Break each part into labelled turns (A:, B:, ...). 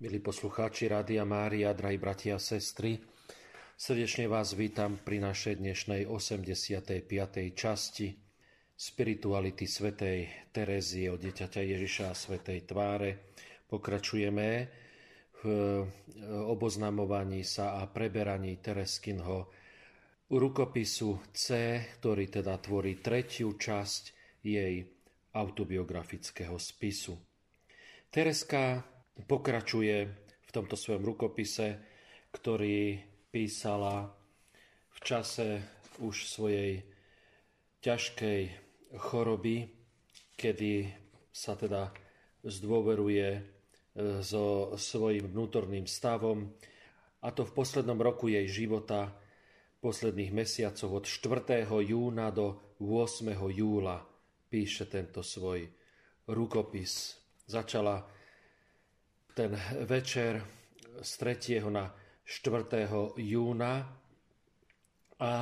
A: Milí poslucháči Rádia Mária, drahí bratia a sestry, srdečne vás vítam pri našej dnešnej 85. časti spirituality svätej Terezie od dieťaťa Ježiša a svätej tváre. Pokračujeme v oboznamovaní sa a preberaní Tereskinho rukopisu C, ktorý teda tvorí tretiu časť jej autobiografického spisu. Tereska pokračuje v tomto svojom rukopise, ktorý písala v čase už svojej ťažkej choroby, kedy sa teda zdôveruje e, so svojím vnútorným stavom, a to v poslednom roku jej života, posledných mesiacoch od 4. júna do 8. júla píše tento svoj rukopis. Začala ten večer z 3. na 4. júna a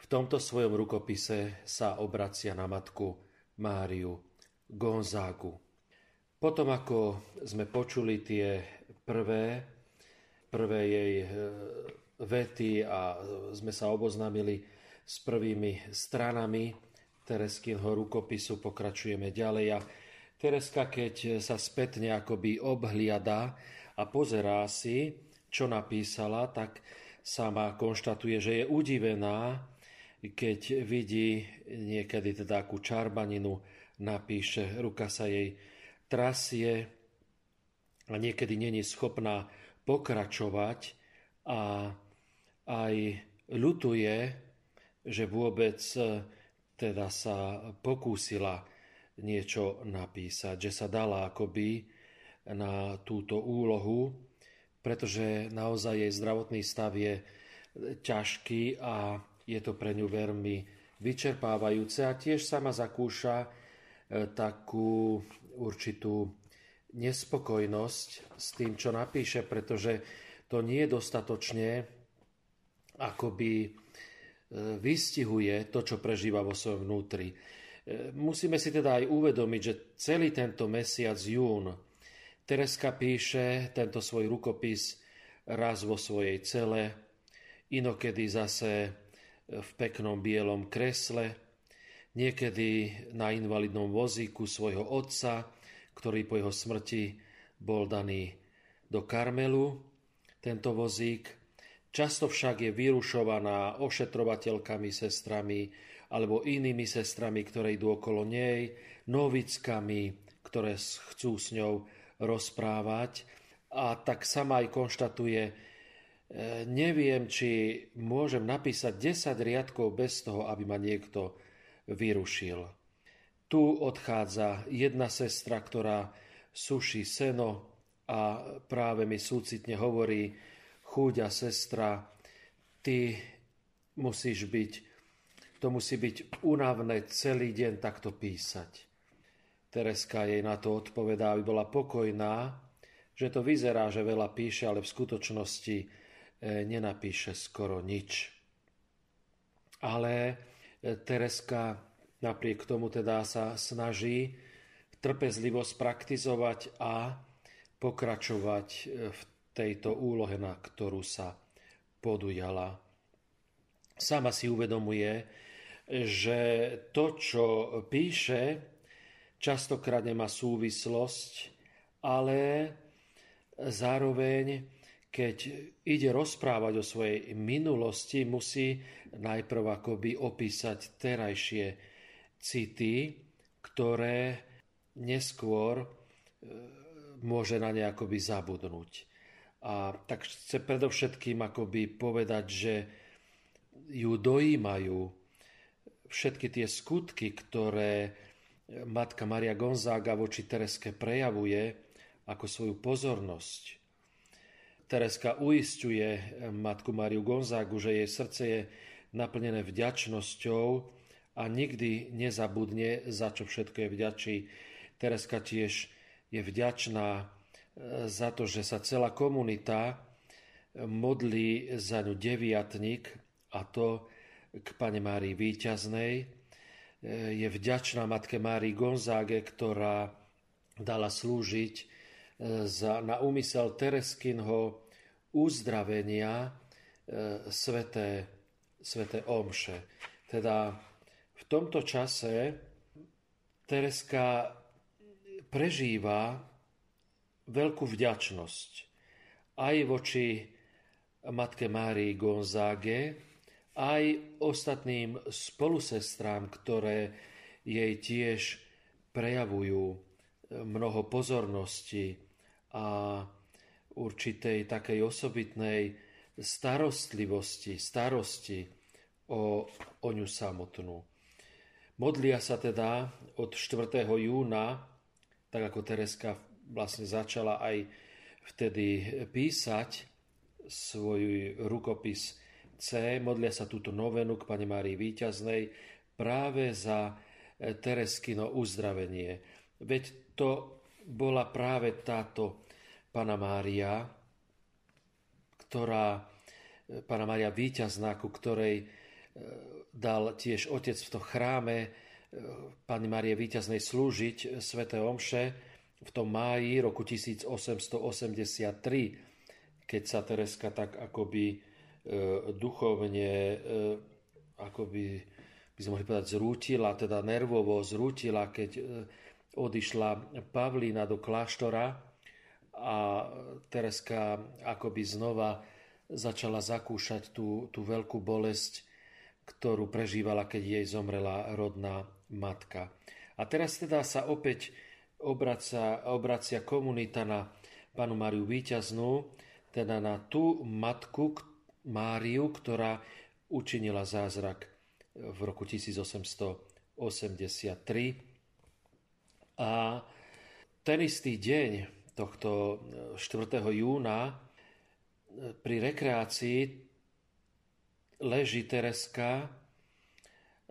A: v tomto svojom rukopise sa obracia na matku Máriu Gonzágu. Potom, ako sme počuli tie prvé, prvé jej e, vety a sme sa oboznámili s prvými stranami Tereskinho rukopisu, pokračujeme ďalej a Tereska, keď sa spätne akoby obhliada a pozerá si, čo napísala, tak sama konštatuje, že je udivená, keď vidí niekedy teda akú čarbaninu napíše, ruka sa jej trasie a niekedy není schopná pokračovať a aj ľutuje, že vôbec teda sa pokúsila niečo napísať, že sa dala akoby na túto úlohu, pretože naozaj jej zdravotný stav je ťažký a je to pre ňu veľmi vyčerpávajúce a tiež sama zakúša e, takú určitú nespokojnosť s tým, čo napíše, pretože to nie dostatočne akoby e, vystihuje to, čo prežíva vo svojom vnútri. E, musíme si teda aj uvedomiť, že celý tento mesiac jún Tereska píše tento svoj rukopis raz vo svojej cele, inokedy zase v peknom bielom kresle, niekedy na invalidnom vozíku svojho otca, ktorý po jeho smrti bol daný do Karmelu, tento vozík. Často však je vyrušovaná ošetrovateľkami, sestrami, alebo inými sestrami, ktoré idú okolo nej, novickami, ktoré chcú s ňou rozprávať. A tak sama aj konštatuje, e, neviem, či môžem napísať 10 riadkov bez toho, aby ma niekto vyrušil. Tu odchádza jedna sestra, ktorá suší seno a práve mi súcitne hovorí, chúďa sestra, ty musíš byť to musí byť únavné celý deň takto písať. Tereska jej na to odpovedá, aby bola pokojná, že to vyzerá, že veľa píše, ale v skutočnosti e, nenapíše skoro nič. Ale e, Tereska napriek tomu teda sa snaží trpezlivo spraktizovať a pokračovať e, v tejto úlohe, na ktorú sa podujala. Sama si uvedomuje, že to, čo píše, častokrát nemá súvislosť, ale zároveň, keď ide rozprávať o svojej minulosti, musí najprv akoby opísať terajšie city, ktoré neskôr e, môže na ne akoby zabudnúť. A tak chce predovšetkým akoby povedať, že ju dojímajú všetky tie skutky, ktoré matka Maria Gonzaga voči Tereske prejavuje ako svoju pozornosť. Tereska uistuje matku Mariu Gonzagu, že jej srdce je naplnené vďačnosťou a nikdy nezabudne, za čo všetko je vďačí. Tereska tiež je vďačná e, za to, že sa celá komunita modlí za ňu deviatnik a to k Pane Márii Výťaznej. E, je vďačná Matke Márii Gonzáge, ktorá dala slúžiť za, na úmysel Tereskinho uzdravenia e, sveté, sveté omše. Teda v tomto čase Tereska prežíva veľkú vďačnosť aj voči matke Márii Gonzáge, aj ostatným spolusestrám, ktoré jej tiež prejavujú mnoho pozornosti a určitej takej osobitnej starostlivosti, starosti o, o ňu samotnú. Modlia sa teda od 4. júna, tak ako Tereska vlastne začala aj vtedy písať svoj rukopis C, modlia sa túto novenu k Pane Márii Výťaznej práve za e, Tereskino uzdravenie. Veď to bola práve táto Pana Mária, ktorá, e, Pana Mária Výťazná, ku ktorej dal tiež otec v tom chráme e, Pani Marie Výťaznej slúžiť sväté Omše v tom máji roku 1883, keď sa Tereska tak akoby e, duchovne e, akoby by sme mohli povedať zrútila, teda nervovo zrútila, keď odišla Pavlína do kláštora a Tereska akoby znova začala zakúšať tú, tú veľkú bolesť ktorú prežívala, keď jej zomrela rodná matka. A teraz teda sa opäť obracia, obracia komunita na panu Máriu Výťaznú, teda na tú matku Máriu, ktorá učinila zázrak v roku 1883. A ten istý deň tohto 4. júna pri rekreácii leží Tereska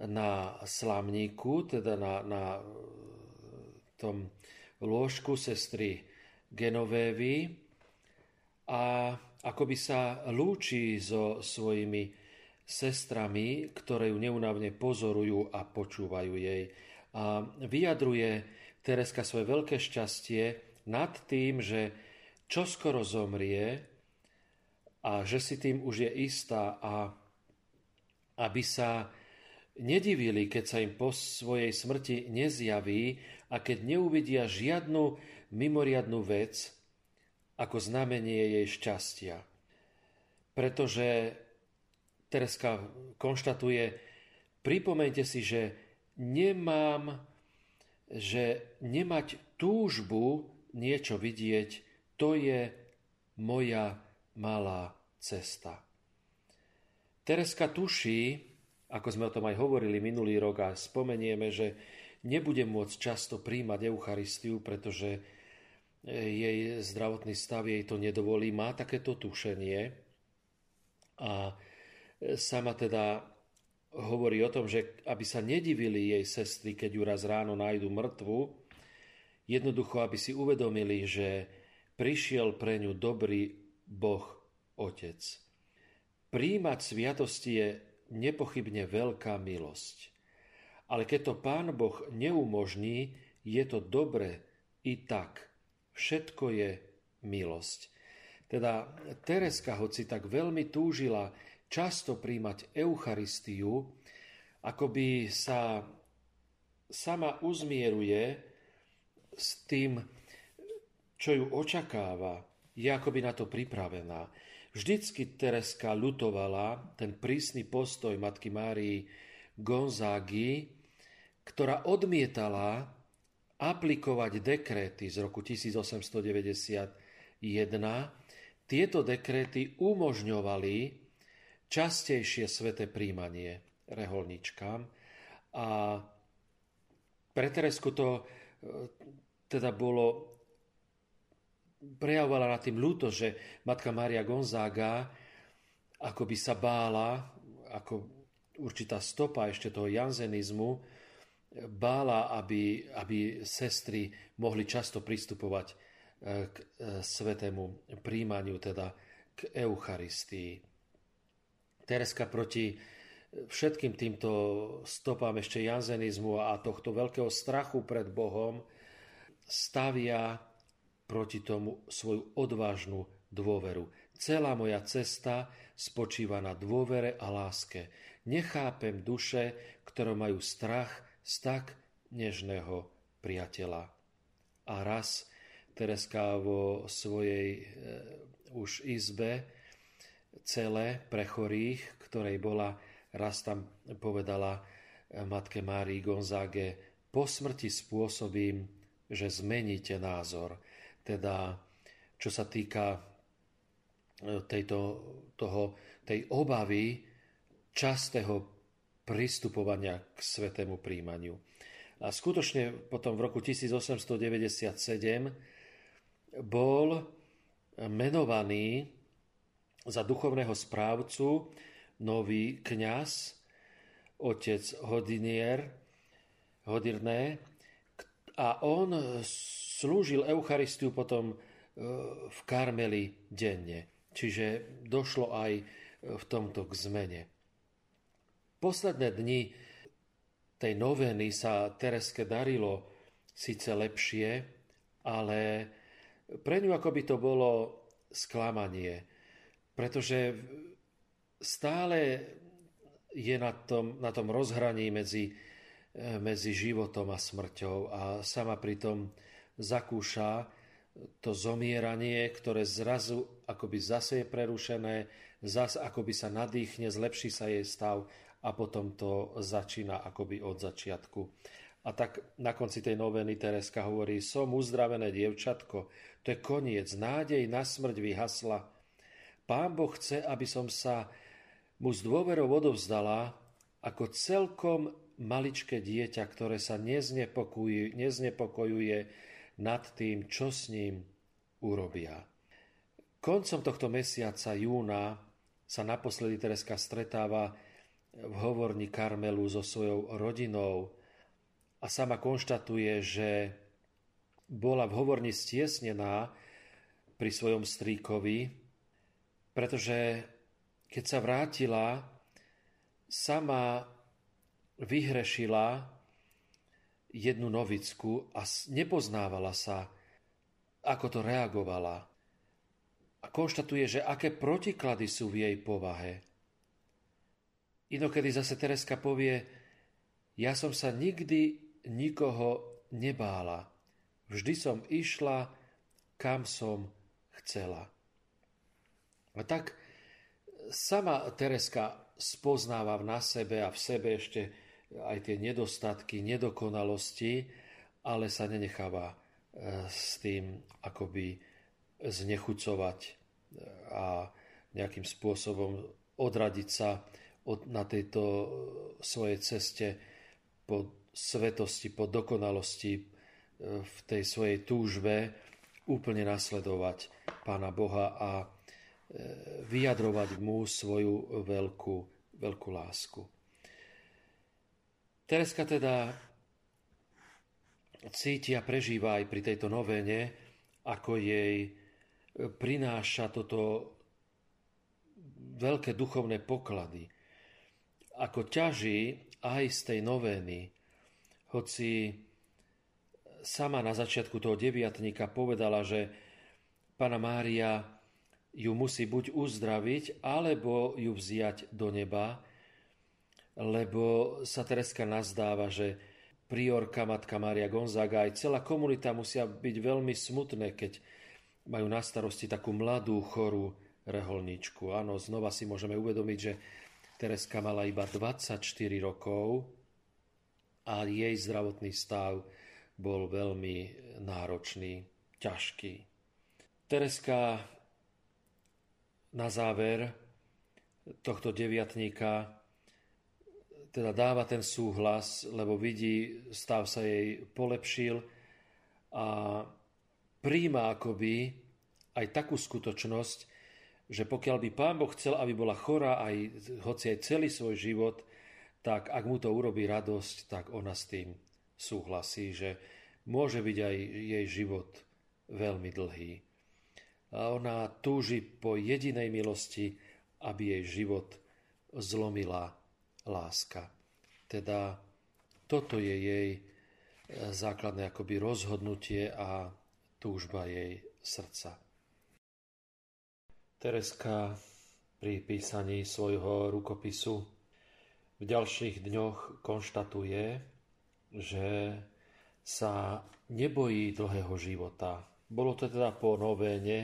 A: na slamníku, teda na, na tom lôžku sestry Genovévy a akoby sa lúči so svojimi sestrami, ktoré ju neunavne pozorujú a počúvajú jej. A vyjadruje Tereska svoje veľké šťastie nad tým, že čoskoro zomrie a že si tým už je istá a aby sa nedivili, keď sa im po svojej smrti nezjaví a keď neuvidia žiadnu mimoriadnú vec ako znamenie jej šťastia. Pretože Tereska konštatuje, pripomeňte si, že nemám, že nemať túžbu niečo vidieť, to je moja malá cesta. Tereska tuší, ako sme o tom aj hovorili minulý rok a spomenieme, že nebude môcť často príjmať Eucharistiu, pretože jej zdravotný stav jej to nedovolí. Má takéto tušenie a sama teda hovorí o tom, že aby sa nedivili jej sestry, keď ju raz ráno nájdu mŕtvu, jednoducho, aby si uvedomili, že prišiel pre ňu dobrý Boh Otec. Príjmať sviatosti je nepochybne veľká milosť. Ale keď to Pán Boh neumožní, je to dobre i tak. Všetko je milosť. Teda Tereska, hoci tak veľmi túžila často príjmať Eucharistiu, akoby sa sama uzmieruje s tým, čo ju očakáva, je akoby na to pripravená. Vždycky Tereska ľutovala ten prísny postoj matky Márii Gonzágy, ktorá odmietala aplikovať dekréty z roku 1891. Tieto dekréty umožňovali častejšie sveté príjmanie reholničkám a pre Teresku to e, teda bolo prejavovala na tým ľúto, že matka Mária Gonzaga ako by sa bála, ako určitá stopa ešte toho janzenizmu, bála, aby, aby sestry mohli často pristupovať e, k e, svetému príjmaniu, teda k Eucharistii. Tereska proti všetkým týmto stopám ešte janzenizmu a tohto veľkého strachu pred Bohom stavia proti tomu svoju odvážnu dôveru. Celá moja cesta spočíva na dôvere a láske. Nechápem duše, ktoré majú strach z tak nežného priateľa. A raz Tereska vo svojej e, už izbe celé pre chorých, ktorej bola, raz tam povedala e, matke Márii Gonzáge, po smrti spôsobím, že zmeníte názor. Teda, čo sa týka tejto, toho, tej obavy častého pristupovania k svetému príjmaniu. A skutočne potom v roku 1897 bol menovaný za duchovného správcu nový kňaz, otec Hodinier, Hodirné, a on slúžil Eucharistiu potom e, v Karmeli denne. Čiže došlo aj v tomto k zmene. Posledné dni tej noveny sa Tereske darilo síce lepšie, ale pre ňu ako by to bolo sklamanie, pretože stále je na tom, na tom rozhraní medzi, medzi životom a smrťou a sama pritom zakúša to zomieranie, ktoré zrazu akoby zase je prerušené, zase akoby sa nadýchne, zlepší sa jej stav a potom to začína akoby od začiatku. A tak na konci tej noveny Tereska hovorí, som uzdravené dievčatko, to je koniec, nádej na smrť vyhasla. Pán Boh chce, aby som sa mu s dôverou odovzdala ako celkom maličké dieťa, ktoré sa neznepokojuje, neznepokojuje nad tým, čo s ním urobia. Koncom tohto mesiaca júna sa naposledy Tereska stretáva v hovorni Karmelu so svojou rodinou a sama konštatuje, že bola v hovorni stiesnená pri svojom strýkovi, pretože keď sa vrátila, sama vyhrešila jednu novicku a nepoznávala sa, ako to reagovala. A konštatuje, že aké protiklady sú v jej povahe. Inokedy zase Tereska povie, ja som sa nikdy nikoho nebála. Vždy som išla, kam som chcela. A tak sama Tereska spoznáva na sebe a v sebe ešte aj tie nedostatky, nedokonalosti, ale sa nenecháva e, s tým akoby znechucovať e, a nejakým spôsobom odradiť sa na tejto svojej ceste po svetosti, po dokonalosti e, v tej svojej túžbe úplne nasledovať Pána Boha a vyjadrovať mu svoju veľkú, veľkú lásku. Tereska teda cíti a prežíva aj pri tejto novéne, ako jej prináša toto veľké duchovné poklady. Ako ťaží aj z tej novény, hoci sama na začiatku toho deviatníka povedala, že Pana Mária ju musí buď uzdraviť, alebo ju vziať do neba, lebo sa Tereska nazdáva, že priorka Matka Mária Gonzaga aj celá komunita musia byť veľmi smutné, keď majú na starosti takú mladú, chorú reholničku. Áno, znova si môžeme uvedomiť, že Tereska mala iba 24 rokov a jej zdravotný stav bol veľmi náročný, ťažký. Tereska na záver tohto deviatníka teda dáva ten súhlas, lebo vidí, stav sa jej polepšil a príjma akoby aj takú skutočnosť, že pokiaľ by Pán Boh chcel, aby bola chorá aj, hoci aj celý svoj život, tak ak mu to urobí radosť, tak ona s tým súhlasí, že môže byť aj jej život veľmi dlhý. A ona túži po jedinej milosti, aby jej život zlomila láska. Teda toto je jej e, základné akoby rozhodnutie a túžba jej srdca. Tereska pri písaní svojho rukopisu v ďalších dňoch konštatuje, že sa nebojí dlhého života. Bolo to teda po novéne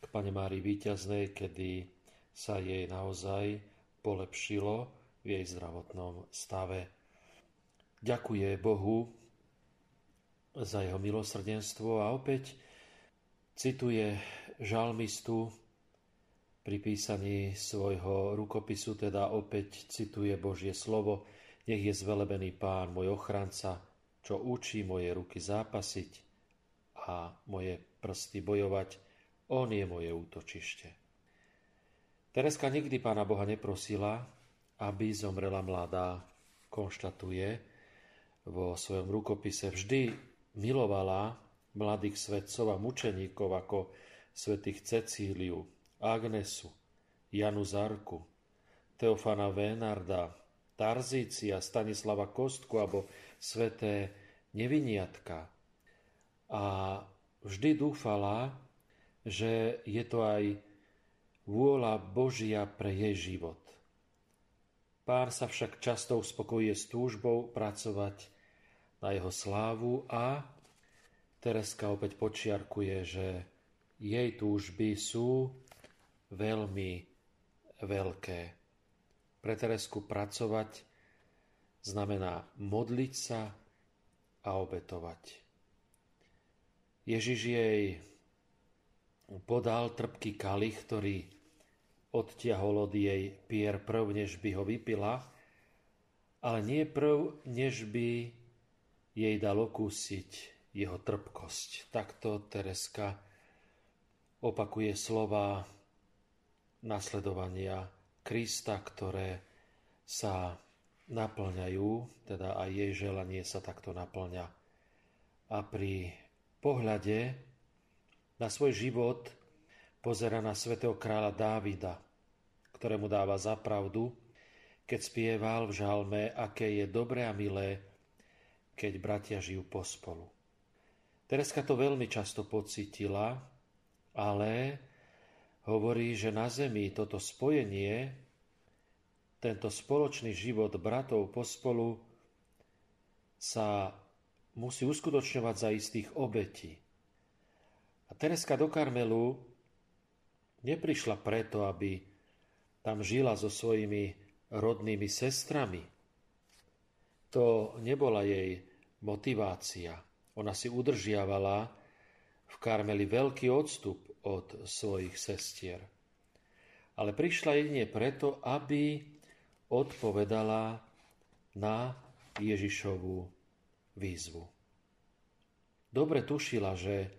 A: k Pane Márii Výťaznej, kedy sa jej naozaj polepšilo v jej zdravotnom stave. Ďakuje Bohu za jeho milosrdenstvo a opäť cituje žalmistu pri písaní svojho rukopisu, teda opäť cituje Božie slovo, nech je zvelebený pán, môj ochranca, čo učí moje ruky zápasiť a moje prsty bojovať, on je moje útočište. Tereska nikdy pána Boha neprosila, aby zomrela mladá. Konštatuje vo svojom rukopise. Vždy milovala mladých svetcov a mučeníkov ako svetých Cecíliu, Agnesu, Janu Zarku, Teofana Vénarda, Tarzícia, Stanislava Kostku alebo sveté Neviniatka. A vždy dúfala, že je to aj vôľa Božia pre jej život. Pár sa však často uspokojuje s túžbou pracovať na jeho slávu a Tereska opäť počiarkuje, že jej túžby sú veľmi veľké. Pre Teresku pracovať znamená modliť sa a obetovať. Ježiš jej podal trpký kalich, ktorý odtiahol od jej pier prv, než by ho vypila, ale nie prv, než by jej dal okúsiť jeho trpkosť. Takto Tereska opakuje slova nasledovania Krista, ktoré sa naplňajú, teda aj jej želanie sa takto naplňa. A pri pohľade na svoj život pozera na svätého kráľa Dávida, ktorému dáva za pravdu, keď spieval v žalme, aké je dobré a milé, keď bratia žijú pospolu. Tereska to veľmi často pocítila, ale hovorí, že na zemi toto spojenie, tento spoločný život bratov pospolu sa musí uskutočňovať za istých obetí. A Tereska do Karmelu neprišla preto, aby tam žila so svojimi rodnými sestrami. To nebola jej motivácia. Ona si udržiavala v Karmeli veľký odstup od svojich sestier. Ale prišla jedine preto, aby odpovedala na Ježišovú výzvu. Dobre tušila, že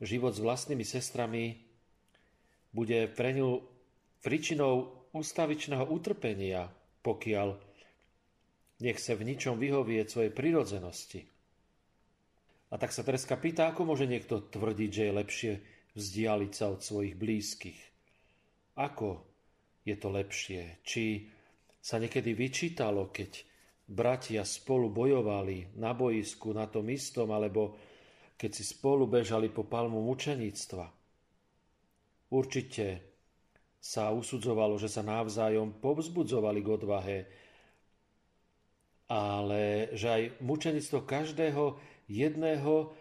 A: život s vlastnými sestrami bude pre ňu príčinou ústavičného utrpenia, pokiaľ nechce v ničom vyhovieť svojej prirodzenosti. A tak sa Tereska pýta, ako môže niekto tvrdiť, že je lepšie vzdialiť sa od svojich blízkych. Ako je to lepšie? Či sa niekedy vyčítalo, keď bratia spolu bojovali na boisku na tom istom, alebo keď si spolu bežali po palmu mučeníctva. Určite sa usudzovalo, že sa navzájom povzbudzovali k odvahe, ale že aj mučenictvo každého jedného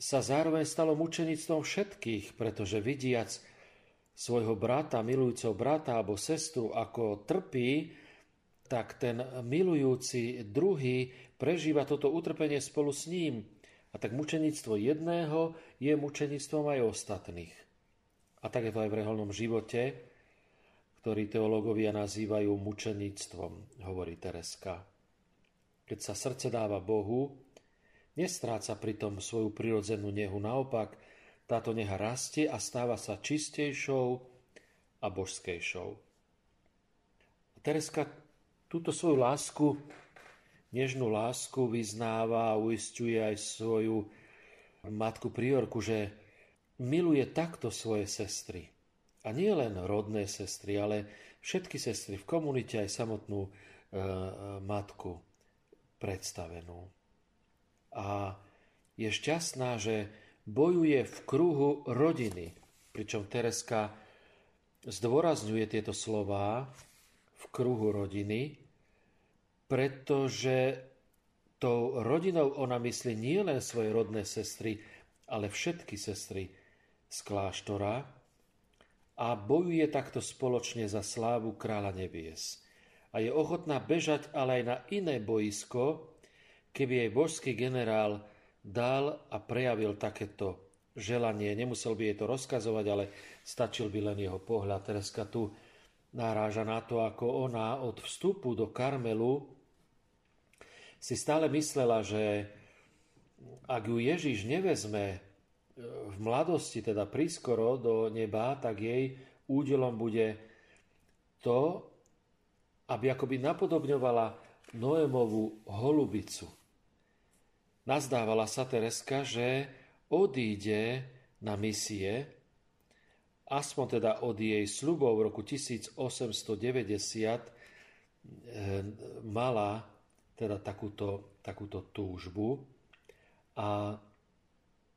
A: sa zároveň stalo mučenictvom všetkých, pretože vidiac svojho brata, milujúceho brata alebo sestru, ako trpí, tak ten milujúci druhý prežíva toto utrpenie spolu s ním. A tak mučenictvo jedného je mučenictvom aj ostatných. A tak je to aj v reholnom živote, ktorý teológovia nazývajú mučeníctvom, hovorí Tereska. Keď sa srdce dáva Bohu, nestráca pritom svoju prirodzenú nehu, naopak táto neha rastie a stáva sa čistejšou a božskejšou. Tereska túto svoju lásku, nežnú lásku vyznáva a uistuje aj svoju matku priorku, že miluje takto svoje sestry – a nie len rodné sestry, ale všetky sestry v komunite aj samotnú e, matku predstavenú. A je šťastná, že bojuje v kruhu rodiny. Pričom Tereska zdôrazňuje tieto slová v kruhu rodiny, pretože tou rodinou ona myslí nie len svoje rodné sestry, ale všetky sestry z kláštora a bojuje takto spoločne za slávu kráľa nebies. A je ochotná bežať ale aj na iné boisko, keby jej božský generál dal a prejavil takéto želanie. Nemusel by jej to rozkazovať, ale stačil by len jeho pohľad. Tereska tu naráža na to, ako ona od vstupu do Karmelu si stále myslela, že ak ju Ježiš nevezme e, v mladosti, teda prískoro do neba, tak jej údelom bude to, aby akoby napodobňovala Noémovú holubicu. Nazdávala sa Tereska, že odíde na misie, aspoň teda od jej slubov v roku 1890 e, mala teda takúto, takúto túžbu. A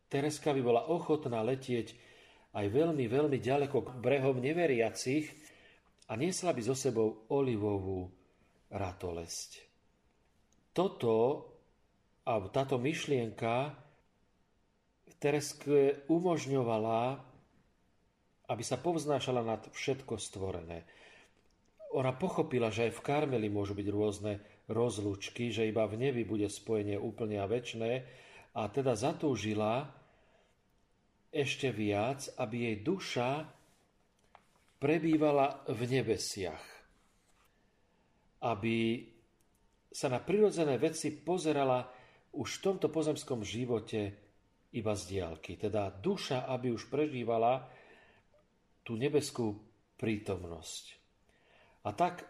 A: Tereska by bola ochotná letieť aj veľmi, veľmi ďaleko k brehom neveriacich a niesla by so sebou olivovú ratolesť. Toto, a táto myšlienka Tereske umožňovala, aby sa povznášala nad všetko stvorené. Ona pochopila, že aj v Karmeli môžu byť rôzne rozlučky, že iba v nebi bude spojenie úplne a väčné a teda zatúžila ešte viac, aby jej duša prebývala v nebesiach. Aby sa na prirodzené veci pozerala už v tomto pozemskom živote iba z diálky. Teda duša, aby už prežívala tú nebeskú prítomnosť. A tak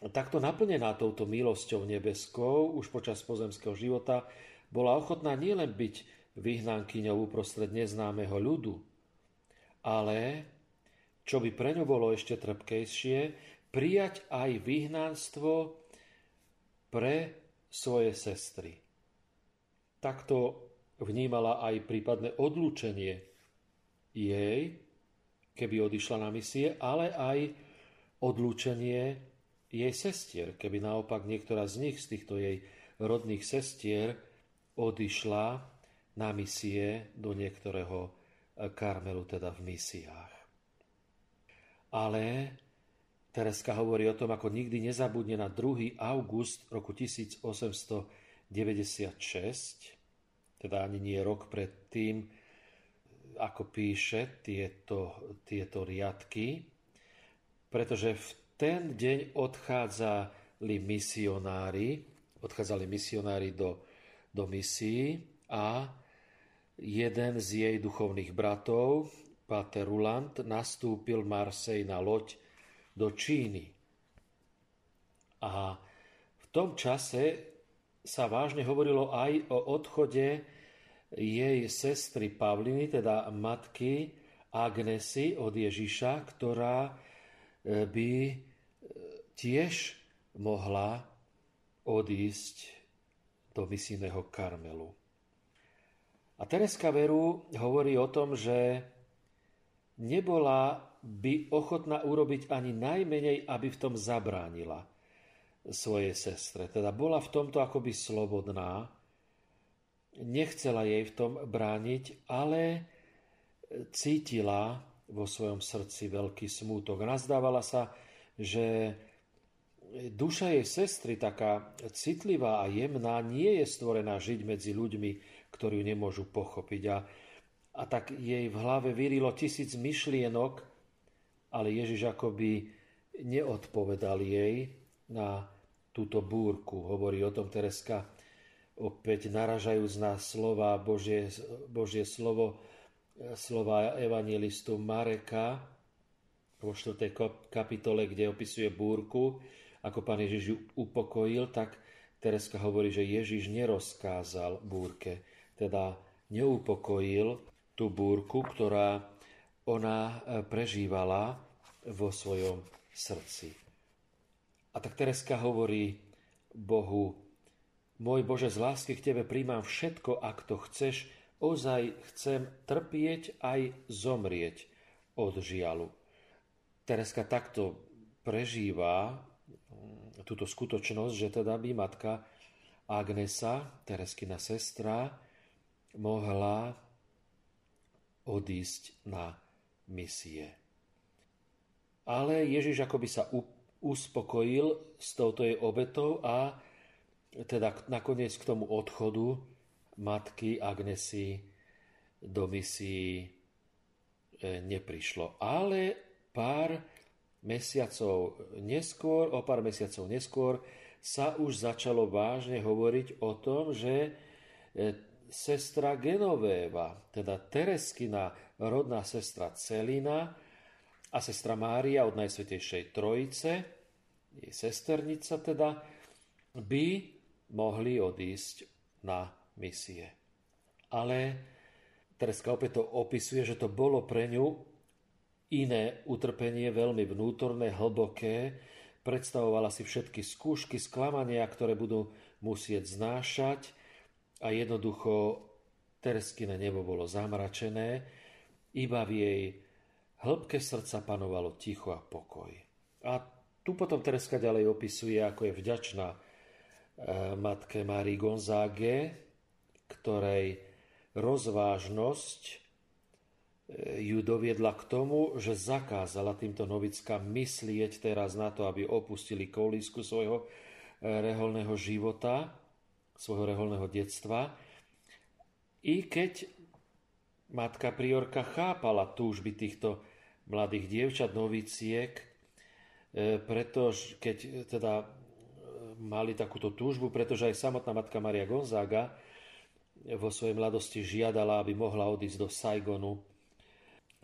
A: takto naplnená touto milosťou nebeskou už počas pozemského života, bola ochotná nielen byť vyhnankyňou uprostred neznámeho ľudu, ale, čo by pre ňu bolo ešte trpkejšie, prijať aj vyhnanstvo pre svoje sestry. Takto vnímala aj prípadné odlúčenie jej, keby odišla na misie, ale aj odlúčenie jej sestier, keby naopak niektorá z nich, z týchto jej rodných sestier, odišla na misie do niektorého e, Karmelu, teda v misiách. Ale Tereska hovorí o tom, ako nikdy nezabudne na 2. august roku 1896, teda ani nie rok predtým, ako píše tieto, tieto riadky, pretože v ten deň odchádzali misionári, odchádzali misionári do, do misií a jeden z jej duchovných bratov, Pater Ruland, nastúpil Marsej na loď do Číny. A v tom čase sa vážne hovorilo aj o odchode jej sestry Pavliny, teda matky Agnesy od Ježiša, ktorá by tiež mohla odísť do misijného Karmelu. A Tereska Veru hovorí o tom, že nebola by ochotná urobiť ani najmenej, aby v tom zabránila svojej sestre. Teda bola v tomto akoby slobodná, nechcela jej v tom brániť, ale cítila vo svojom srdci veľký smútok. Nazdávala sa, že duša jej sestry, taká citlivá a jemná, nie je stvorená žiť medzi ľuďmi, ktorí ju nemôžu pochopiť. A, a tak jej v hlave vyrilo tisíc myšlienok, ale Ježiš akoby neodpovedal jej na túto búrku. Hovorí o tom Tereska opäť naražajúc na slova, Božie, Božie slovo, slova evangelistu Mareka vo 4. kapitole, kde opisuje búrku, ako pán Ježiš ju upokojil, tak Tereska hovorí, že Ježiš nerozkázal búrke, teda neupokojil tú búrku, ktorá ona e, prežívala vo svojom srdci. A tak Tereska hovorí Bohu, môj Bože, z lásky k Tebe príjmam všetko, ak to chceš, ozaj chcem trpieť aj zomrieť od žialu. Tereska takto prežíva mm, túto skutočnosť, že teda by matka Agnesa, Tereskina sestra, mohla odísť na misie. Ale Ježiš akoby sa uspokojil s touto jej obetou a teda nakoniec k tomu odchodu matky Agnesy do misií e, neprišlo. Ale pár mesiacov neskôr, o pár mesiacov neskôr sa už začalo vážne hovoriť o tom, že e, sestra Genovéva, teda Tereskina rodná sestra Celina a sestra Mária od Najsvetejšej Trojice, jej sesternica teda, by mohli odísť na misie. Ale Tereska opäť to opisuje, že to bolo pre ňu iné utrpenie, veľmi vnútorné, hlboké, predstavovala si všetky skúšky, sklamania, ktoré budú musieť znášať. A jednoducho Tereskine nebo bolo zamračené, iba v jej hĺbke srdca panovalo ticho a pokoj. A tu potom Tereska ďalej opisuje, ako je vďačná Eh, matke Márii Gonzáge, ktorej rozvážnosť eh, ju doviedla k tomu, že zakázala týmto novickám myslieť teraz na to, aby opustili kolísku svojho eh, reholného života, svojho reholného detstva. I keď matka priorka chápala túžby týchto mladých dievčat, noviciek, pretože keď teda mali takúto túžbu, pretože aj samotná matka Maria Gonzaga vo svojej mladosti žiadala, aby mohla odísť do Saigonu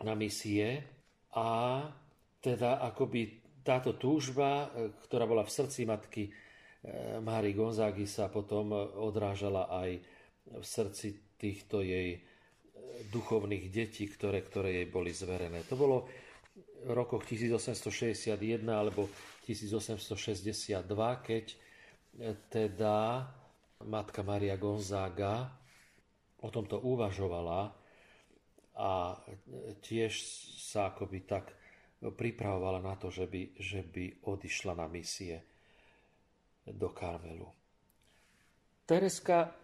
A: na misie. A teda akoby táto túžba, ktorá bola v srdci matky Mári Gonzágy sa potom odrážala aj v srdci týchto jej duchovných detí, ktoré, ktoré jej boli zverené. To bolo v rokoch 1861 alebo 1862, keď teda matka Maria Gonzaga o tomto uvažovala a tiež sa akoby tak pripravovala na to, že by, že by odišla na misie do Karmelu. Tereska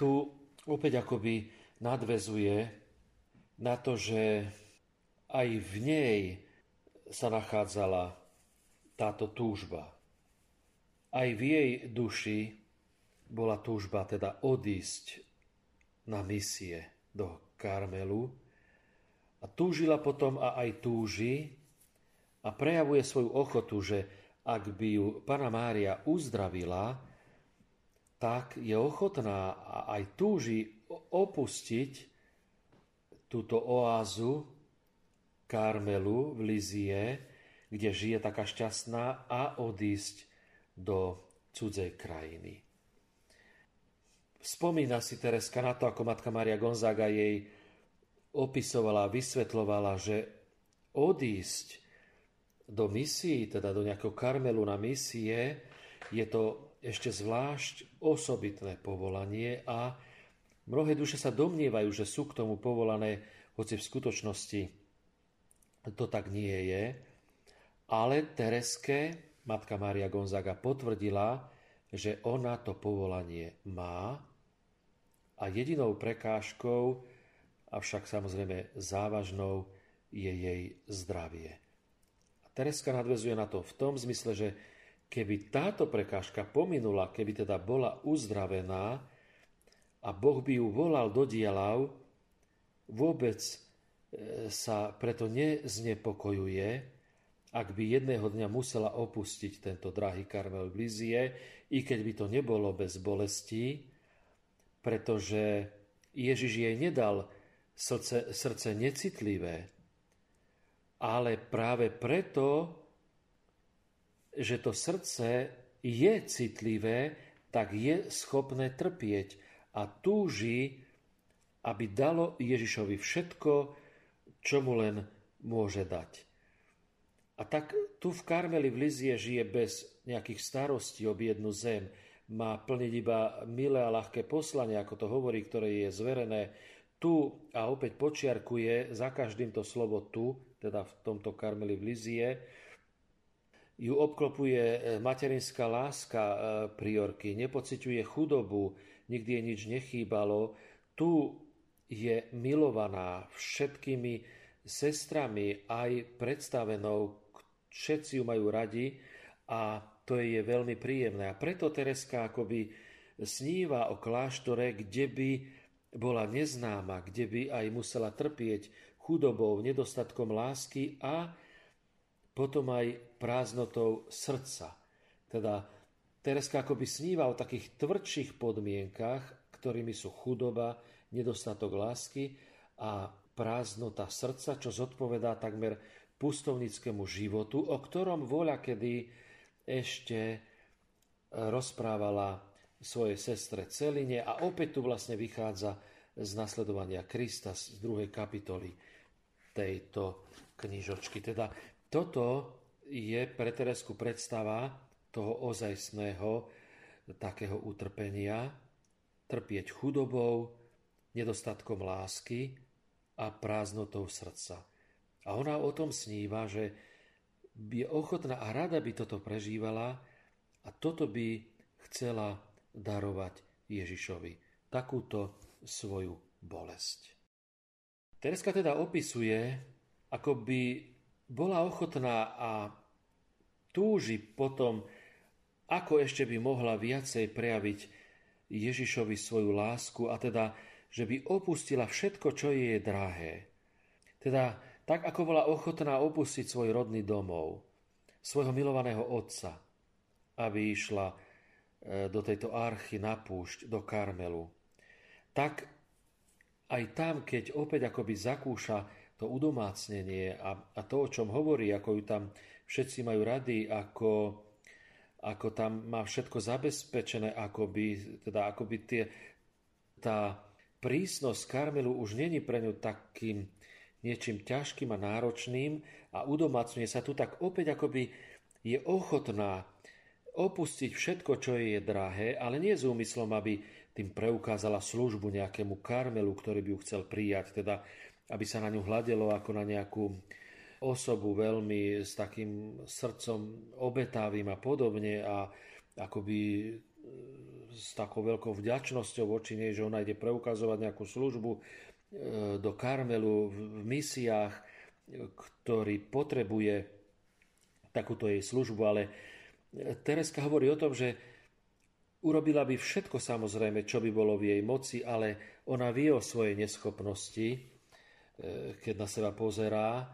A: tu opäť akoby nadvezuje na to, že aj v nej sa nachádzala táto túžba. Aj v jej duši bola túžba teda odísť na misie do Karmelu a túžila potom a aj túži a prejavuje svoju ochotu, že ak by ju Pana Mária uzdravila, tak je ochotná a aj túži opustiť túto oázu Karmelu v Lizie, kde žije taká šťastná a odísť do cudzej krajiny. Spomína si Tereska na to, ako matka Maria Gonzaga jej opisovala vysvetlovala, že odísť do misií, teda do nejakého karmelu na misie, je to ešte zvlášť osobitné povolanie a mnohé duše sa domnievajú, že sú k tomu povolané, hoci v skutočnosti to tak nie je. Ale Tereske matka Mária Gonzaga potvrdila, že ona to povolanie má a jedinou prekážkou, avšak samozrejme závažnou, je jej zdravie. A Tereska nadvezuje na to v tom zmysle, že keby táto prekážka pominula, keby teda bola uzdravená a Boh by ju volal do dielav, vôbec e, sa preto neznepokojuje, ak by jedného dňa musela opustiť tento drahý Karmel Blizie, i keď by to nebolo bez bolesti, pretože Ježiš jej nedal srdce, srdce necitlivé, ale práve preto, že to srdce je citlivé, tak je schopné trpieť a túži, aby dalo Ježišovi všetko, čo mu len môže dať. A tak tu v Karmeli v Lizie žije bez nejakých starostí o biednu zem, má plniť iba milé a ľahké poslanie, ako to hovorí, ktoré je zverené tu a opäť počiarkuje za každým to slovo tu, teda v tomto Karmeli v Lizie, ju obklopuje e, materinská láska e, priorky, nepociťuje chudobu, nikdy jej nič nechýbalo. Tu je milovaná všetkými sestrami aj predstavenou, všetci ju majú radi a to je veľmi príjemné. A preto Tereska akoby sníva o kláštore, kde by bola neznáma, kde by aj musela trpieť chudobou, nedostatkom lásky a potom aj prázdnotou srdca. Teda Tereska akoby sníva o takých tvrdších podmienkach, ktorými sú chudoba, nedostatok lásky a prázdnota srdca, čo zodpovedá takmer pustovnickému životu, o ktorom voľa kedy ešte rozprávala svojej sestre Celine a opäť tu vlastne vychádza z nasledovania Krista z druhej kapitoly tejto knižočky. Teda toto je pre Teresku predstava toho ozajstného takého utrpenia, trpieť chudobou, nedostatkom lásky a prázdnotou srdca. A ona o tom sníva, že je ochotná a rada by toto prežívala a toto by chcela darovať Ježišovi takúto svoju bolesť. Tereska teda opisuje, ako by bola ochotná a túži potom, ako ešte by mohla viacej prejaviť Ježišovi svoju lásku a teda, že by opustila všetko, čo je drahé. Teda tak, ako bola ochotná opustiť svoj rodný domov, svojho milovaného otca, aby išla E, do tejto archy na púšť, do Karmelu, tak aj tam, keď opäť akoby zakúša to udomácnenie a, a to, o čom hovorí, ako ju tam všetci majú rady, ako, ako tam má všetko zabezpečené, akoby, teda akoby tie, tá prísnosť Karmelu už není pre ňu takým niečím ťažkým a náročným a udomácňuje sa tu, tak opäť akoby je ochotná opustiť všetko, čo je drahé, ale nie s úmyslom, aby tým preukázala službu nejakému karmelu, ktorý by ju chcel prijať, teda aby sa na ňu hľadelo ako na nejakú osobu veľmi s takým srdcom obetávým a podobne a akoby e, s takou veľkou vďačnosťou voči nej, že ona ide preukazovať nejakú službu e, do Karmelu v misiách, ktorý potrebuje takúto jej službu, ale Tereska hovorí o tom, že urobila by všetko samozrejme, čo by bolo v jej moci, ale ona vie o svojej neschopnosti, e, keď na seba pozerá,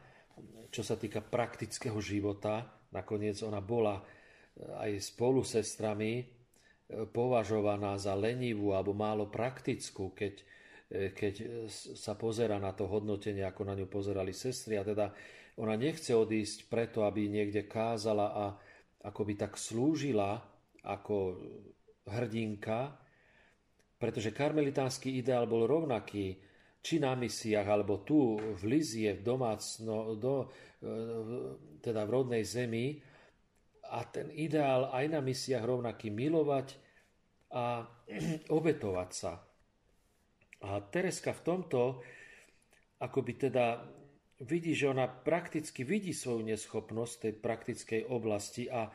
A: čo sa týka praktického života. Nakoniec ona bola e, aj spolu sestrami e, považovaná za lenivú alebo málo praktickú, keď, keď sa pozera na to hodnotenie, ako na ňu pozerali sestry. A teda ona nechce odísť preto, aby niekde kázala a ako by tak slúžila ako hrdinka, pretože karmelitánsky ideál bol rovnaký, či na misiách, alebo tu v Lizie, v domácno, do, teda v rodnej zemi. A ten ideál aj na misiách rovnaký milovať a obetovať sa. A Tereska v tomto akoby teda vidí, že ona prakticky vidí svoju neschopnosť tej praktickej oblasti a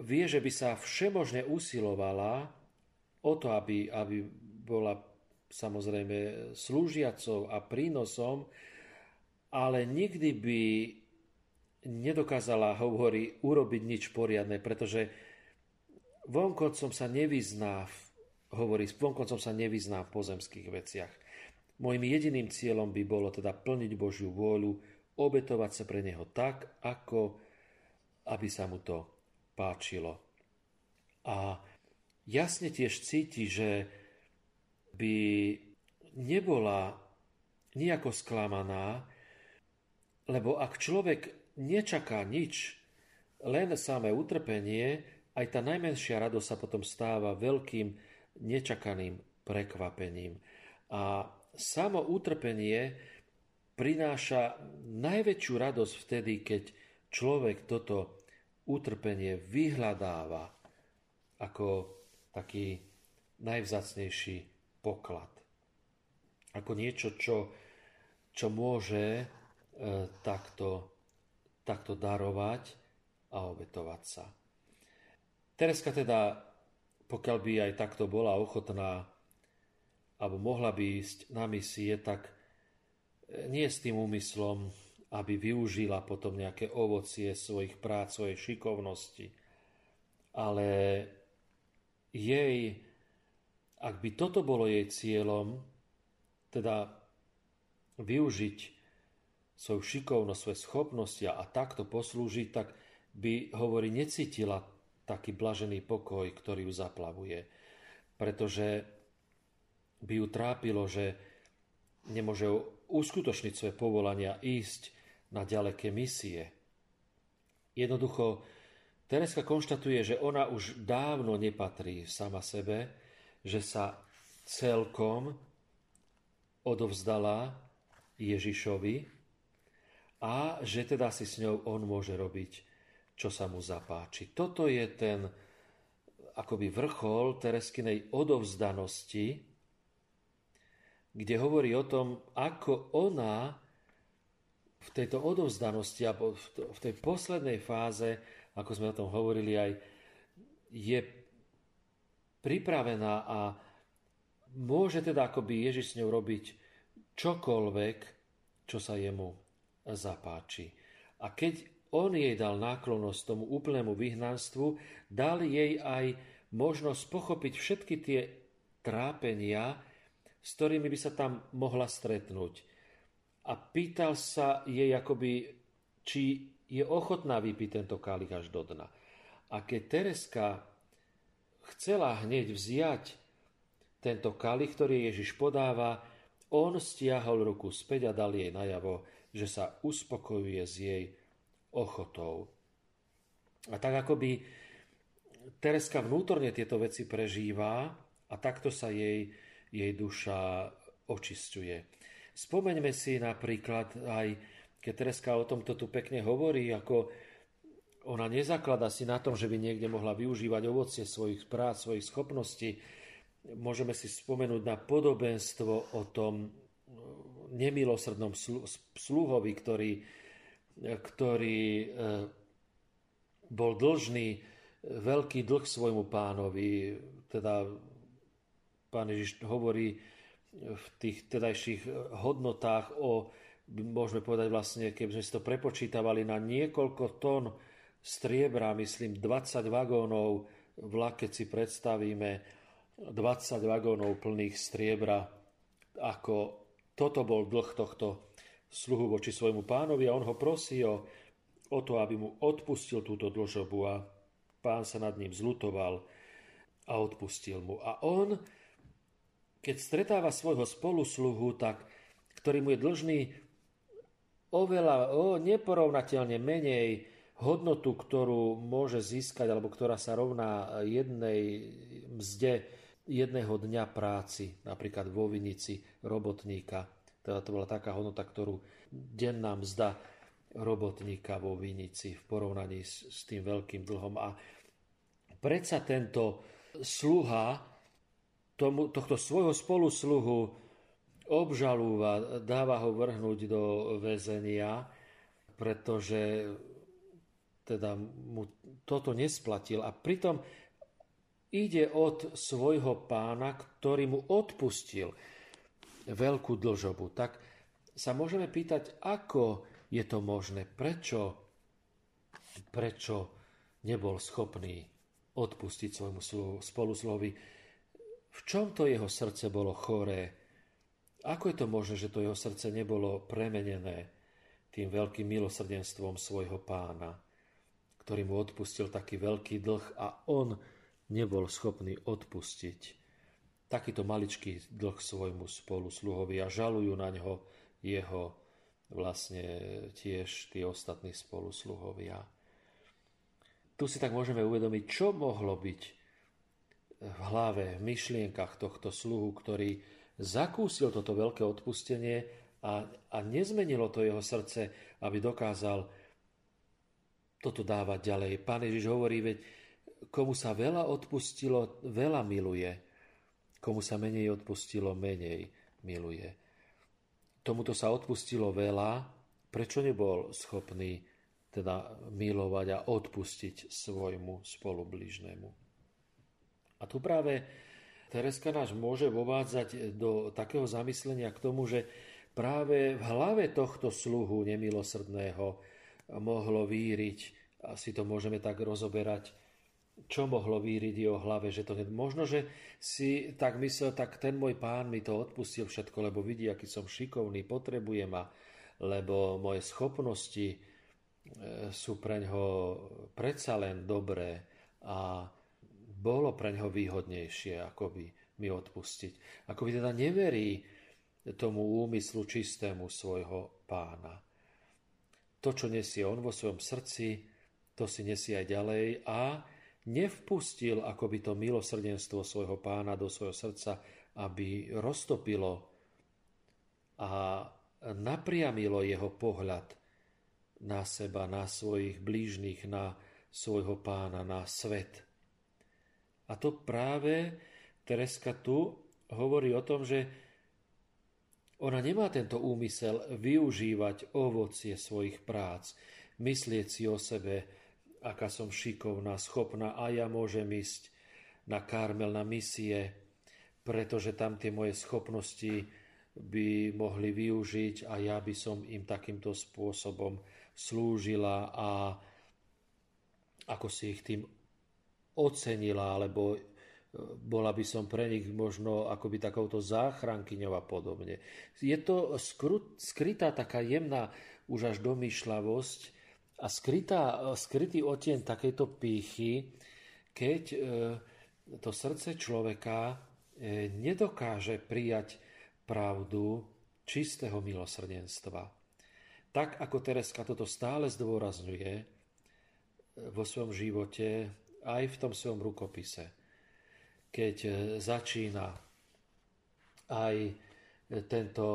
A: vie, že by sa všemožne usilovala o to, aby, aby bola samozrejme slúžiacou a prínosom, ale nikdy by nedokázala, hovorí, urobiť nič poriadne, pretože vonkoncom sa nevyzná, hovorí, vonkoncom sa nevyzná v pozemských veciach. Mojím jediným cieľom by bolo teda plniť Božiu vôľu, obetovať sa pre Neho tak, ako aby sa mu to páčilo. A jasne tiež cíti, že by nebola nejako sklamaná, lebo ak človek nečaká nič, len samé utrpenie, aj tá najmenšia radosť sa potom stáva veľkým nečakaným prekvapením. A samo utrpenie prináša najväčšiu radosť vtedy, keď človek toto utrpenie vyhľadáva ako taký najvzácnejší poklad. Ako niečo, čo, čo môže e, takto, takto darovať a obetovať sa. Tereska teda, pokiaľ by aj takto bola ochotná, alebo mohla by ísť na misie, tak e, nie s tým úmyslom, aby využila potom nejaké ovocie svojich prác, svojej šikovnosti, ale jej, ak by toto bolo jej cieľom, teda využiť svoju šikovnosť, svoje schopnosti a takto poslúžiť, tak by, hovorí, necítila taký blažený pokoj, ktorý ju zaplavuje. Pretože by ju trápilo, že nemôže uskutočniť svoje povolania, ísť na ďaleké misie. Jednoducho, Tereska konštatuje, že ona už dávno nepatrí sama sebe, že sa celkom odovzdala Ježišovi a že teda si s ňou on môže robiť, čo sa mu zapáči. Toto je ten akoby vrchol Tereskinej odovzdanosti, kde hovorí o tom, ako ona v tejto odovzdanosti a v tej poslednej fáze, ako sme o tom hovorili aj, je pripravená a môže teda akoby Ježiš s ňou robiť čokoľvek, čo sa jemu zapáči. A keď on jej dal náklonosť tomu úplnému vyhnanstvu, dal jej aj možnosť pochopiť všetky tie trápenia, s ktorými by sa tam mohla stretnúť. A pýtal sa jej akoby, či je ochotná vypiť tento kálich až do dna. A keď Tereska chcela hneď vziať tento kalich, ktorý Ježiš podáva, on stiahol ruku späť a dal jej najavo, že sa uspokojuje s jej ochotou. A tak akoby Tereska vnútorne tieto veci prežíva a takto sa jej, jej duša očistuje. Spomeňme si napríklad aj, keď Tereska o tomto tu pekne hovorí, ako ona nezaklada si na tom, že by niekde mohla využívať ovocie svojich prác, svojich schopností. Môžeme si spomenúť na podobenstvo o tom nemilosrdnom sluhovi, ktorý, ktorý e, bol dlžný veľký dlh svojmu pánovi. Teda pán Ježiš hovorí v tých tedajších hodnotách o, môžeme povedať vlastne, keby sme si to prepočítavali na niekoľko tón striebra, myslím 20 vagónov, vlak, keď si predstavíme 20 vagónov plných striebra, ako toto bol dlh tohto sluhu voči svojmu pánovi a on ho prosí o, o to, aby mu odpustil túto dlžobu a pán sa nad ním zlutoval a odpustil mu. A on, keď stretáva svojho spolusluhu, tak, ktorý mu je dlžný oveľa, o, neporovnateľne menej, hodnotu, ktorú môže získať alebo ktorá sa rovná jednej mzde jedného dňa práci, napríklad vo Vinici robotníka. Teda to bola taká hodnota, ktorú denná mzda robotníka vo Vinici v porovnaní s, s tým veľkým dlhom. A predsa tento sluha tomu, tohto svojho spolusluhu obžalúva, dáva ho vrhnúť do väzenia, pretože teda mu toto nesplatil. A pritom ide od svojho pána, ktorý mu odpustil veľkú dlžobu. Tak sa môžeme pýtať, ako je to možné, prečo, prečo nebol schopný odpustiť svojmu spoluslovi, v čom to jeho srdce bolo choré, ako je to možné, že to jeho srdce nebolo premenené tým veľkým milosrdenstvom svojho pána ktorý mu odpustil taký veľký dlh a on nebol schopný odpustiť takýto maličký dlh svojmu spolusluhovi a žalujú na ňo jeho vlastne tiež tí ostatní spolusluhovia. Tu si tak môžeme uvedomiť, čo mohlo byť v hlave, v myšlienkach tohto sluhu, ktorý zakúsil toto veľké odpustenie a, a nezmenilo to jeho srdce, aby dokázal toto dávať ďalej. Pán Ježiš hovorí, veď komu sa veľa odpustilo, veľa miluje. Komu sa menej odpustilo, menej miluje. Tomuto sa odpustilo veľa, prečo nebol schopný teda milovať a odpustiť svojmu spolubližnému. A tu práve Tereska náš môže vovádzať do takého zamyslenia k tomu, že práve v hlave tohto sluhu nemilosrdného mohlo víriť, asi to môžeme tak rozoberať, čo mohlo víriť jeho hlave, že to možno, že si tak myslel, tak ten môj pán mi to odpustil všetko, lebo vidí, aký som šikovný, potrebujem ma, lebo moje schopnosti e, sú pre ňoho predsa len dobré a bolo pre ňoho výhodnejšie, ako by mi odpustiť. Ako by teda neverí tomu úmyslu čistému svojho pána. To, čo nesie on vo svojom srdci, to si nesie aj ďalej a nevpustil akoby to milosrdenstvo svojho pána do svojho srdca, aby roztopilo a napriamilo jeho pohľad na seba, na svojich blížnych, na svojho pána, na svet. A to práve Tereska tu hovorí o tom, že ona nemá tento úmysel využívať ovocie svojich prác, myslieť si o sebe, aká som šikovná, schopná a ja môžem ísť na Karmel, na misie, pretože tam tie moje schopnosti by mohli využiť a ja by som im takýmto spôsobom slúžila a ako si ich tým ocenila, alebo bola by som pre nich možno akoby takouto záchrankyňou a podobne. Je to skrytá taká jemná už až domýšľavosť, a skrytá, skrytý odtieň takejto pýchy, keď e, to srdce človeka e, nedokáže prijať pravdu čistého milosrdenstva. Tak ako Tereska toto stále zdôrazňuje e, vo svojom živote, aj v tom svojom rukopise, keď začína aj tento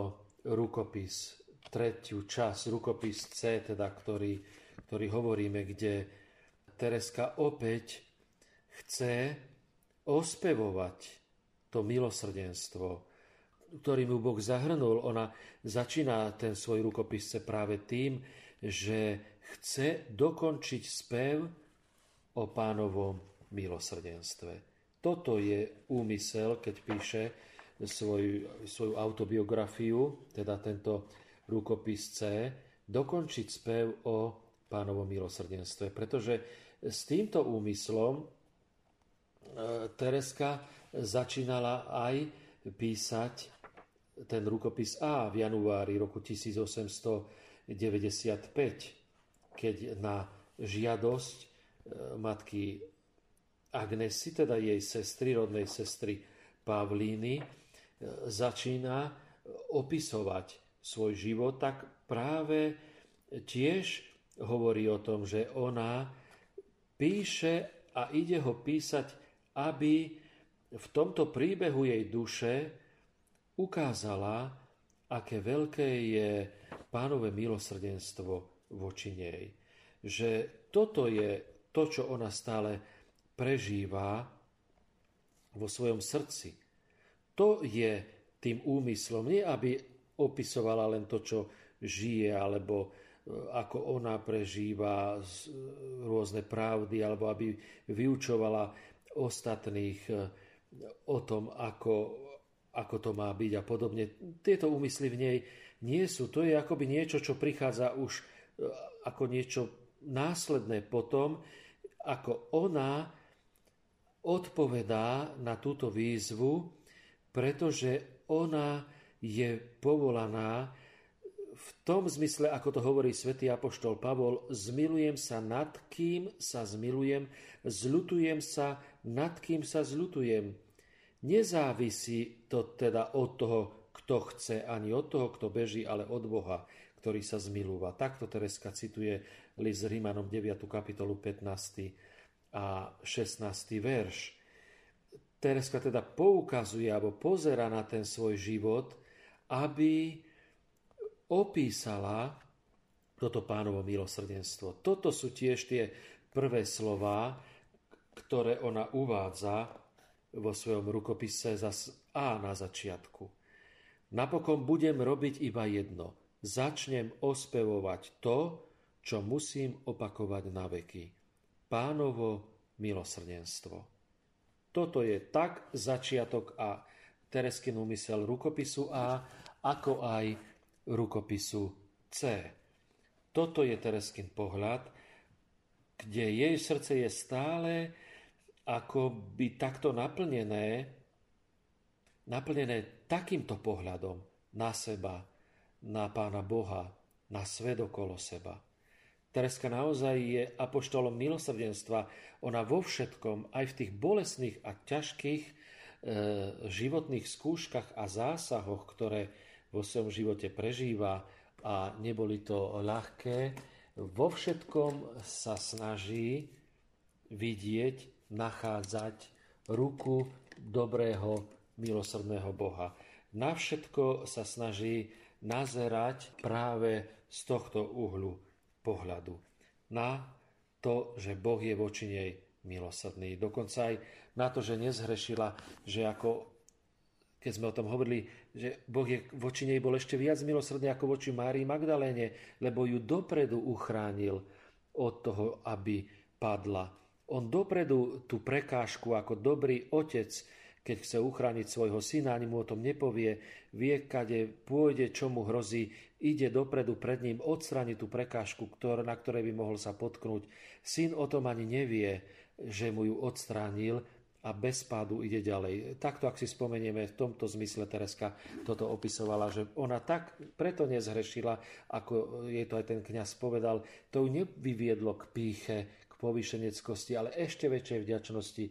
A: rukopis, tretiu časť, rukopis C, teda, ktorý ktorý hovoríme, kde Tereska opäť chce ospevovať to milosrdenstvo, ktorým ju Boh zahrnul. Ona začína ten svoj rukopisce práve tým, že chce dokončiť spev o pánovom milosrdenstve. Toto je úmysel, keď píše svoj, svoju autobiografiu, teda tento rukopis C, dokončiť spev o pánovom milosrdenstve. Pretože s týmto úmyslom e, Tereska začínala aj písať ten rukopis A v januári roku 1895, keď na žiadosť e, matky Agnesy, teda jej sestry, rodnej sestry Pavlíny, e, začína opisovať svoj život, tak práve tiež hovorí o tom, že ona píše a ide ho písať, aby v tomto príbehu jej duše ukázala, aké veľké je pánové milosrdenstvo voči nej. Že toto je to, čo ona stále prežíva vo svojom srdci. To je tým úmyslom, nie aby opisovala len to, čo žije, alebo ako ona prežíva rôzne pravdy, alebo aby vyučovala ostatných e, o tom, ako, ako to má byť a podobne. Tieto úmysly v nej nie sú. To je akoby niečo, čo prichádza už e, ako niečo následné potom, ako ona odpovedá na túto výzvu, pretože ona je povolaná v tom zmysle, ako to hovorí svätý Apoštol Pavol, zmilujem sa nad kým sa zmilujem, zľutujem sa nad kým sa zľutujem. Nezávisí to teda od toho, kto chce, ani od toho, kto beží, ale od Boha, ktorý sa zmilúva. Takto Tereska cituje list Rímanom 9. kapitolu 15. a 16. verš. Tereska teda poukazuje alebo pozera na ten svoj život, aby opísala toto pánovo milosrdenstvo. Toto sú tiež tie prvé slova, ktoré ona uvádza vo svojom rukopise zas A na začiatku. Napokon budem robiť iba jedno. Začnem ospevovať to, čo musím opakovať na veky. Pánovo milosrdenstvo. Toto je tak začiatok a Tereskin úmysel rukopisu A, ako aj rukopisu C. Toto je Tereskin pohľad, kde jej srdce je stále ako by takto naplnené, naplnené takýmto pohľadom na seba, na Pána Boha, na svet okolo seba. Tereska naozaj je apoštolom milosrdenstva. Ona vo všetkom, aj v tých bolesných a ťažkých e, životných skúškach a zásahoch, ktoré vo svojom živote prežíva a neboli to ľahké, vo všetkom sa snaží vidieť nachádzať ruku dobrého, milosrdného Boha. Na všetko sa snaží nazerať práve z tohto uhlu pohľadu. Na to, že Boh je voči nej milosrdný. Dokonca aj na to, že nezhrešila, že ako keď sme o tom hovorili, že Boh je voči nej bol ešte viac milosrdný ako voči Márii Magdaléne, lebo ju dopredu uchránil od toho, aby padla. On dopredu tú prekážku ako dobrý otec, keď chce uchrániť svojho syna, ani mu o tom nepovie, vie, kade pôjde, čo mu hrozí, ide dopredu pred ním odstrániť tú prekážku, ktor, na ktorej by mohol sa potknúť. Syn o tom ani nevie, že mu ju odstránil a bez pádu ide ďalej. Takto, ak si spomenieme, v tomto zmysle Tereska toto opisovala, že ona tak preto nezhrešila, ako jej to aj ten kňaz povedal, to ju nevyviedlo k píche, povýšeneckosti, ale ešte väčšej vďačnosti.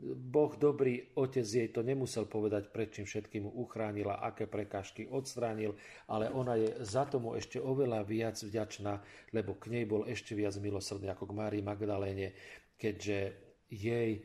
A: Boh dobrý otec jej to nemusel povedať, prečím všetkým uchránila, aké prekážky odstránil, ale ona je za tomu ešte oveľa viac vďačná, lebo k nej bol ešte viac milosrdný ako k Márii Magdaléne, keďže jej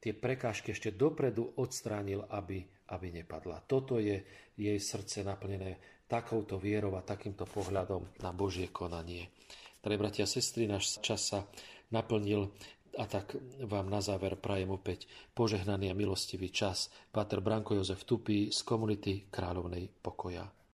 A: tie prekážky ešte dopredu odstránil, aby, aby nepadla. Toto je jej srdce naplnené takouto vierou a takýmto pohľadom na Božie konanie. Drahí bratia a sestry, náš čas sa naplnil a tak vám na záver prajem opäť požehnaný a milostivý čas. Páter Branko Jozef Tupý z komunity Kráľovnej pokoja.